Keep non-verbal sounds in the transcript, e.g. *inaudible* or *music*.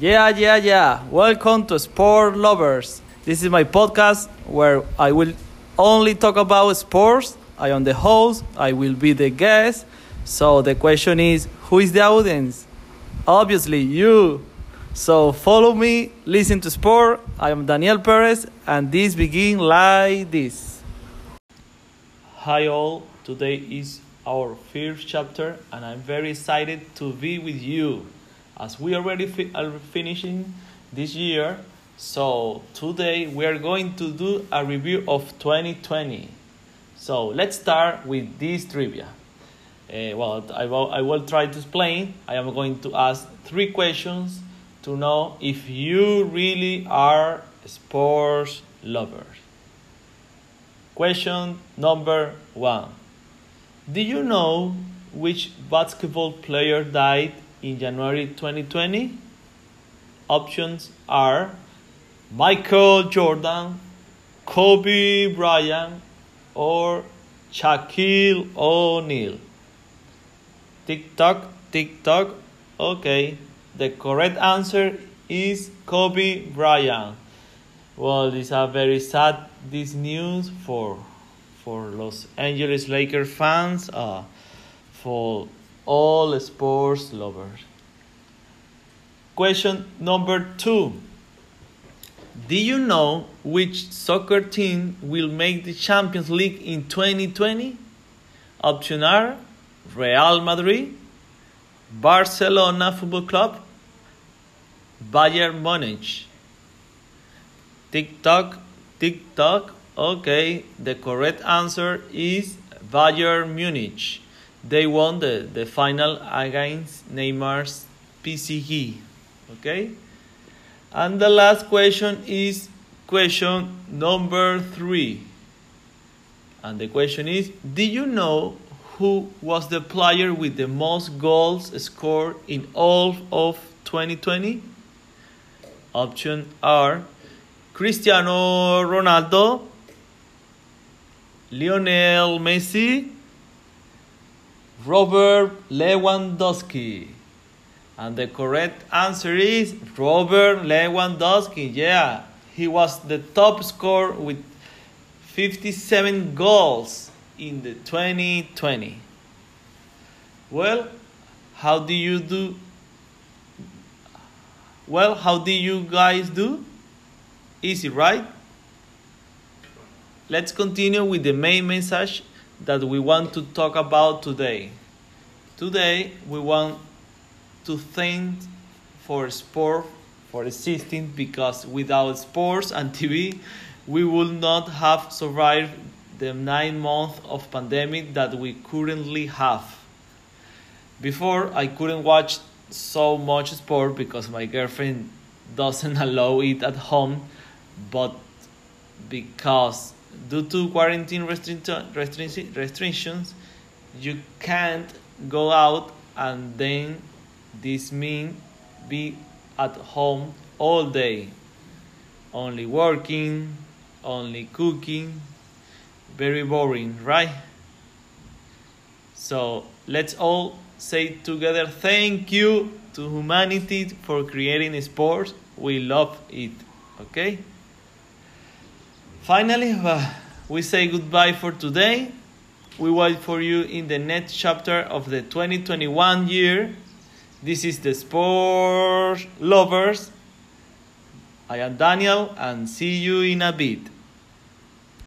Yeah, yeah, yeah. Welcome to Sport Lovers. This is my podcast where I will only talk about sports. I am the host, I will be the guest. So the question is who is the audience? Obviously, you. So follow me, listen to sport. I am Daniel Perez, and this begin like this. Hi, all. Today is our first chapter, and I'm very excited to be with you as we already fi- are finishing this year. So today we are going to do a review of 2020. So let's start with this trivia. Uh, well, I will, I will try to explain. I am going to ask three questions to know if you really are sports lovers. Question number one Do you know which basketball player died in January 2020? Options are Michael Jordan, Kobe Bryant, or Shaquille O'Neal. Tick tock, tick tock. Okay, the correct answer is Kobe Bryant. Well, it's a very sad this news for for Los Angeles Lakers fans, uh, for all sports lovers. Question number two. Do you know which soccer team will make the Champions League in 2020? Option R Real Madrid, Barcelona Football Club, Bayern Munich. Tick tock, tick tock. Okay, the correct answer is Bayern Munich. They won the, the final against Neymar's PSG. Okay? And the last question is question number three. And the question is Do you know who was the player with the most goals scored in all of 2020? Option are Cristiano Ronaldo, Lionel Messi, Robert Lewandowski. And the correct answer is Robert Lewandowski. Yeah, he was the top scorer with 57 goals in the 2020. Well, how do you do? Well, how do you guys do? Easy, right? Let's continue with the main message that we want to talk about today. Today, we want to thank for sport for existing because without sports and TV, we would not have survived the nine months of pandemic that we currently have. Before, I couldn't watch so much sport because my girlfriend doesn't *laughs* allow it at home, but because due to quarantine restric- restric- restrictions, you can't go out and then this means be at home all day, only working, only cooking, very boring, right? So let's all say together thank you to humanity for creating sports. We love it, okay? Finally, uh, we say goodbye for today. We wait for you in the next chapter of the 2021 year. This is the Sport Lovers. I am Daniel and see you in a bit.